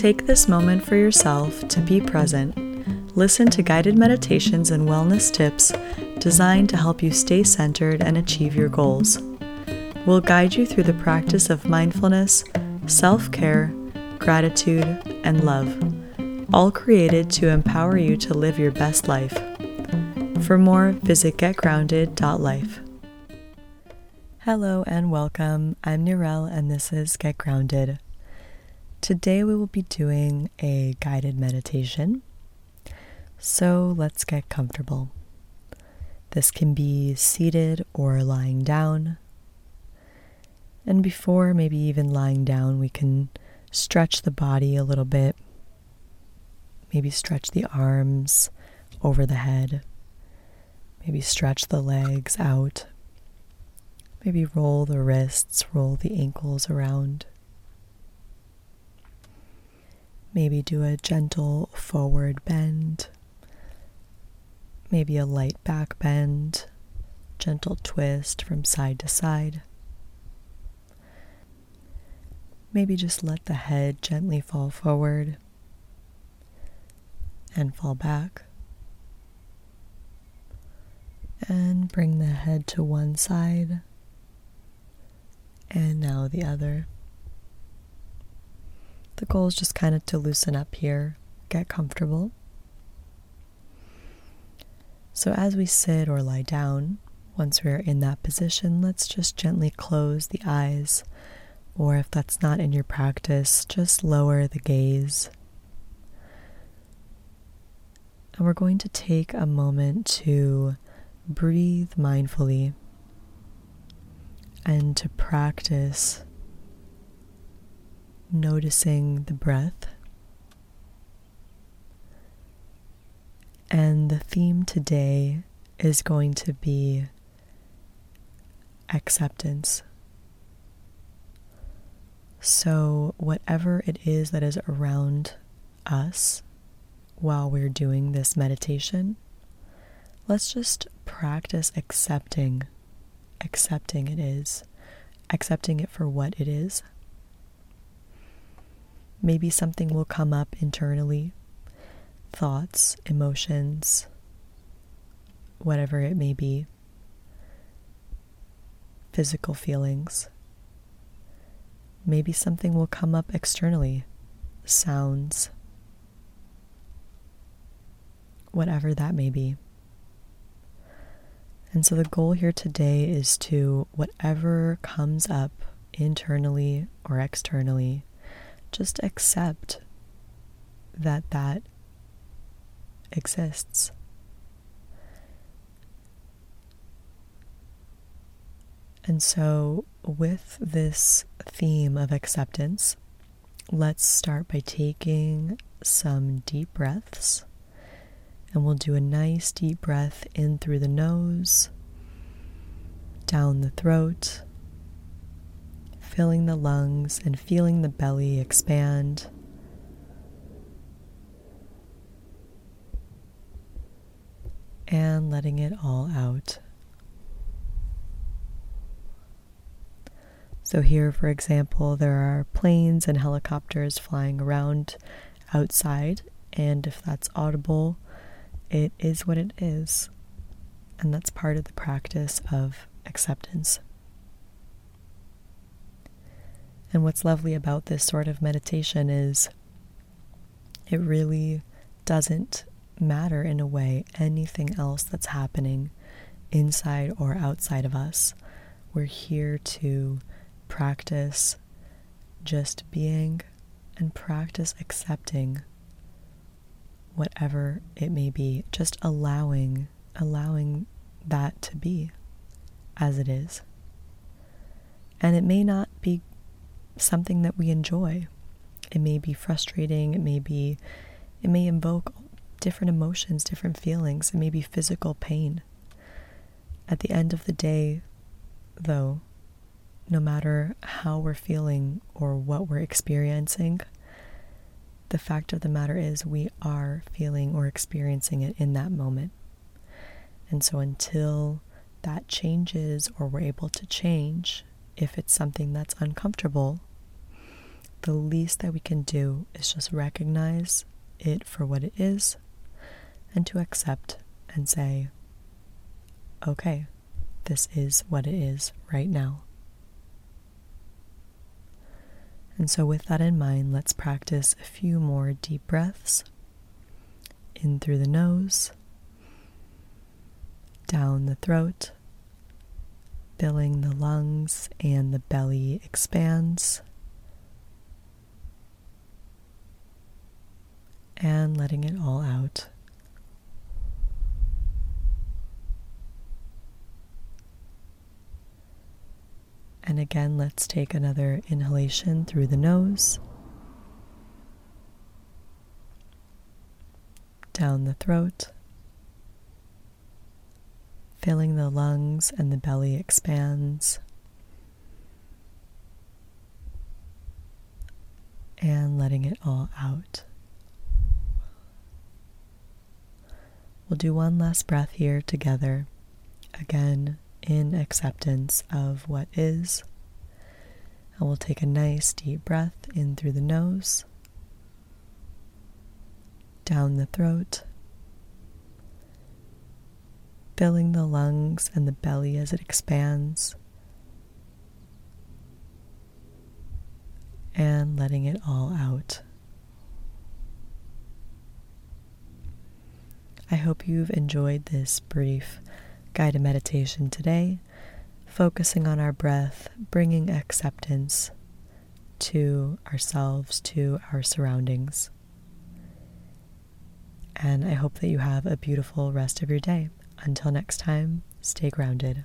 Take this moment for yourself to be present. Listen to guided meditations and wellness tips designed to help you stay centered and achieve your goals. We'll guide you through the practice of mindfulness, self care, gratitude, and love, all created to empower you to live your best life. For more, visit getgrounded.life. Hello and welcome. I'm Nirel, and this is Get Grounded. Today we will be doing a guided meditation. So let's get comfortable. This can be seated or lying down. And before maybe even lying down, we can stretch the body a little bit. Maybe stretch the arms over the head. Maybe stretch the legs out. Maybe roll the wrists, roll the ankles around. Maybe do a gentle forward bend maybe a light back bend, gentle twist from side to side. Maybe just let the head gently fall forward and fall back. And bring the head to one side and now the other. The goal is just kind of to loosen up here, get comfortable. So, as we sit or lie down, once we're in that position, let's just gently close the eyes, or if that's not in your practice, just lower the gaze. And we're going to take a moment to breathe mindfully and to practice noticing the breath And the theme today is going to be acceptance. So, whatever it is that is around us while we're doing this meditation, let's just practice accepting, accepting it is, accepting it for what it is. Maybe something will come up internally thoughts, emotions, whatever it may be, physical feelings. Maybe something will come up externally, sounds, whatever that may be. And so the goal here today is to, whatever comes up internally or externally, just accept that that exists. And so, with this theme of acceptance, let's start by taking some deep breaths. And we'll do a nice deep breath in through the nose, down the throat, filling the lungs and feeling the belly expand. and letting it all out. So, here, for example, there are planes and helicopters flying around outside, and if that's audible, it is what it is. And that's part of the practice of acceptance. And what's lovely about this sort of meditation is it really doesn't matter in a way anything else that's happening inside or outside of us. We're here to practice just being and practice accepting whatever it may be, just allowing allowing that to be as it is. And it may not be something that we enjoy. It may be frustrating, it may be it may invoke different emotions, different feelings, it may be physical pain. At the end of the day, though, no matter how we're feeling or what we're experiencing, the fact of the matter is we are feeling or experiencing it in that moment. And so until that changes or we're able to change, if it's something that's uncomfortable, the least that we can do is just recognize it for what it is and to accept and say, okay, this is what it is right now. And so, with that in mind, let's practice a few more deep breaths in through the nose, down the throat, filling the lungs and the belly expands, and letting it all out. And again, let's take another inhalation through the nose, down the throat, filling the lungs and the belly expands. And letting it all out. We'll do one last breath here together. Again, in acceptance of what is. And we'll take a nice deep breath in through the nose, down the throat, filling the lungs and the belly as it expands, and letting it all out. I hope you've enjoyed this brief guided meditation today, focusing on our breath, bringing acceptance to ourselves, to our surroundings. And I hope that you have a beautiful rest of your day. Until next time, stay grounded.